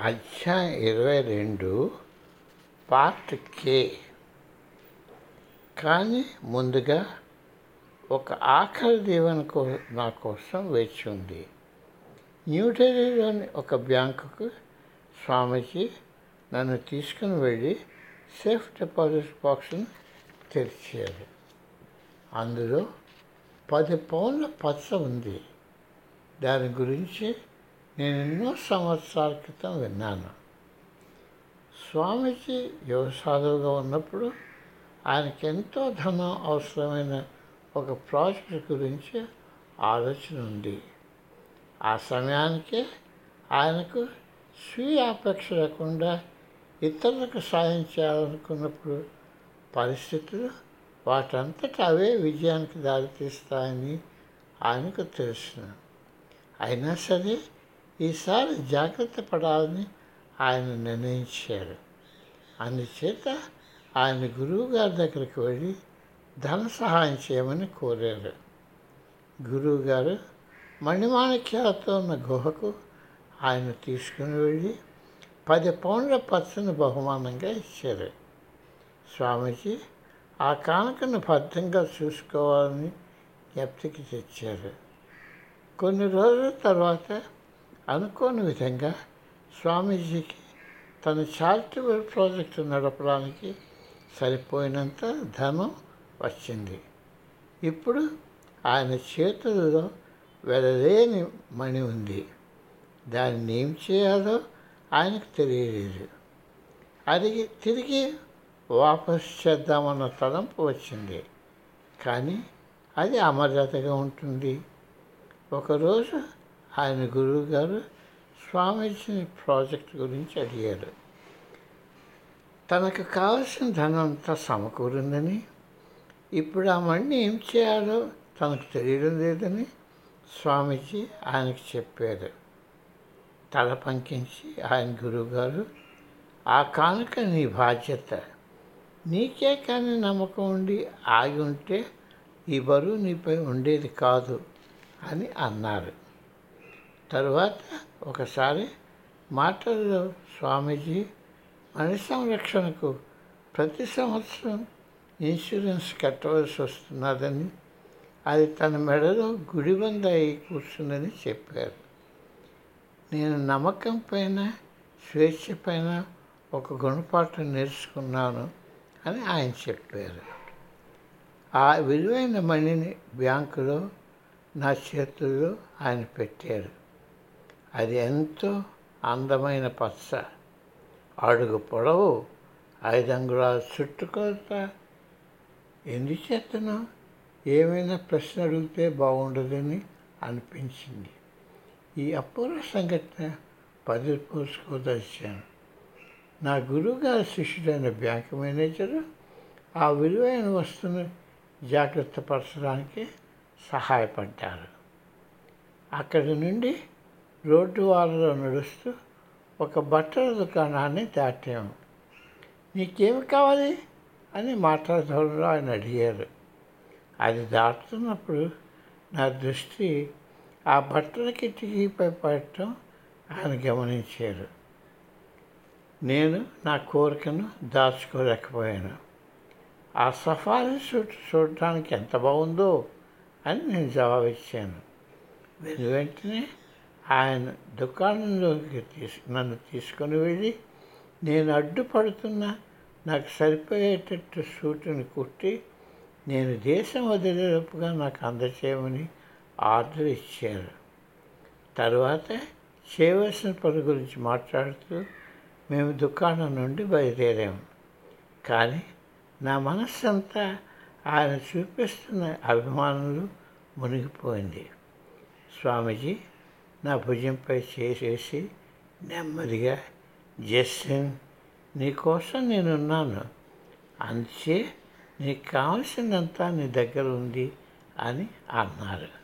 అధ్యాయం ఇరవై రెండు పార్ట్ కే. కానీ ముందుగా ఒక ఆఖరి దీవెన కో నా కోసం వేచి ఉంది. న్యూఢిల్లీలోని ఒక బ్యాంకుకు స్వామీజీ నన్ను తీసుకుని వెళ్ళి సేఫ్ డిపాజిట్ బాక్స్ను తెరిచారు. అందులో పది పౌన్ల పచ్చ ఉంది. దాని గురించి నేను ఎన్నో సంవత్సరాల క్రితం విన్నాను. స్వామీజీ యువ సాధువుగా ఉన్నప్పుడు ఆయనకి ఎంతో ధనం అవసరమైన ఒక ప్రాజెక్ట్ గురించి ఆలోచన ఉంది. ఆ సమయానికే ఆయనకు స్వీయ అపేక్ష లేకుండా ఇతరులకు సాయం చేయాలనుకున్నప్పుడు పరిస్థితులు వాటంతటా అవే విజయానికి దారితీస్తాయని ఆయనకు తెలుసును అయినా సరే ఈసారి జాగ్రత్త పడాలని ఆయన నిర్ణయించారు. అందుచేత ఆయన గురువుగారి దగ్గరికి వెళ్ళి ధన సహాయం చేయమని కోరారు. గురువుగారు మణిమాణిక్యాలతో ఉన్న గుహకు ఆయన తీసుకుని వెళ్ళి పది పౌండ్ల పచ్చని బహుమానంగా ఇచ్చారు. స్వామీజీ ఆ కానుకను భద్రంగా చూసుకోవాలని జ్ఞప్తికి తెచ్చారు. కొన్ని రోజుల తర్వాత అనుకోని విధంగా స్వామీజీకి తన చారిటబుల్ ప్రాజెక్టు నడపడానికి సరిపోయినంత ధనం వచ్చింది. ఇప్పుడు ఆయన చేతులలో వెలలేని మణి ఉంది. దాన్ని ఏం చేయాలో ఆయనకు తెలియలేదు. అది తిరిగి వాపస్ చేద్దామన్న తలంపు వచ్చింది. కానీ అది అమర్యాదగా ఉంటుంది. ఒకరోజు ఆయన గురువు గారు స్వామీజీని ప్రాజెక్ట్ గురించి అడిగారు. తనకు కావలసిన ధనం అంతా సమకూరిందని ఇప్పుడు ఆ మణిని ఏం చేయాలో తనకు తెలియడం లేదని స్వామీజీ ఆయనకు చెప్పారు. తల పంకించి ఆయన గురువుగారు ఆ కానుక నీ బాధ్యత. నీకే కానీ నమ్మకం ఉండి ఆగి ఉంటే ఈ బరువు నీపై ఉండేది కాదు అని అన్నారు. తరువాత ఒకసారి మాటల్లో స్వామీజీ మన సంరక్షణకు ప్రతి సంవత్సరం ఇన్సూరెన్స్ కట్టవలసి వస్తున్నదని అది తన మెడలో గుడిబంద అయి కూర్చుందని చెప్పారు. నేను నమ్మకం పైన స్వేచ్ఛ పైన ఒక గుణపాఠం నేర్చుకున్నాను అని ఆయన చెప్పారు. ఆ విలువైన మణిని బ్యాంకులో నా చేతుల్లో ఆయన పెట్టారు. అది ఎంతో అందమైన పచ్చ. అడుగు పొడవు ఐదు అంగుళాల చుట్టుకొలత ఎందుచేతనో ఏమైనా ప్రశ్న అడిగితే బాగుండదని అనిపించింది. ఈ అపూర్వ సంఘటన పది పోసుకోదలిచాను. నా గురువుగారి శిష్యుడైన బ్యాంక్ మేనేజరు ఆ విలువైన వస్తువును జాగ్రత్త పరచడానికి సహాయపడ్డారు. అక్కడి నుండి రోడ్డు వాళ్ళలో నడుస్తూ ఒక బట్టల దుకాణాన్ని దాటాము. నీకేమి కావాలి? అని మాట్లాడడంలో ఆయన అడిగారు. అది దాటుతున్నప్పుడు నా దృష్టి ఆ బట్టల కిటికీపై పడటం ఆయన గమనించారు. నేను నా కోరికను దాచుకోలేకపోయాను. ఆ సఫారీ సూట్ చూడటానికి ఎంత బాగుందో అని నేను జవాబిచ్చాను. వెను వెంటనే ఆయన దుకాణంలోకి తీసు నన్ను తీసుకొని వెళ్ళి నేను అడ్డుపడుతున్న నాకు సరిపోయేటట్టు సూటుని కుట్టి నేను దేశం వదిలేపుగా నాకు అందచేయమని ఆర్డర్ ఇచ్చారు. తర్వాత చేయవలసిన పని గురించి మాట్లాడుతూ మేము దుకాణం నుండి బయలుదేరాము కానీ నా మనస్సంతా ఆయన చూపిస్తున్న అభిమానులు మునిగిపోయింది. స్వామీజీ నా భుజంపై చేసేసి నెమ్మదిగా జస్టిన్ నీకోసం నేనున్నాను. అంతే నీకు కావలసినంత నీ దగ్గర ఉంది అని అన్నారు.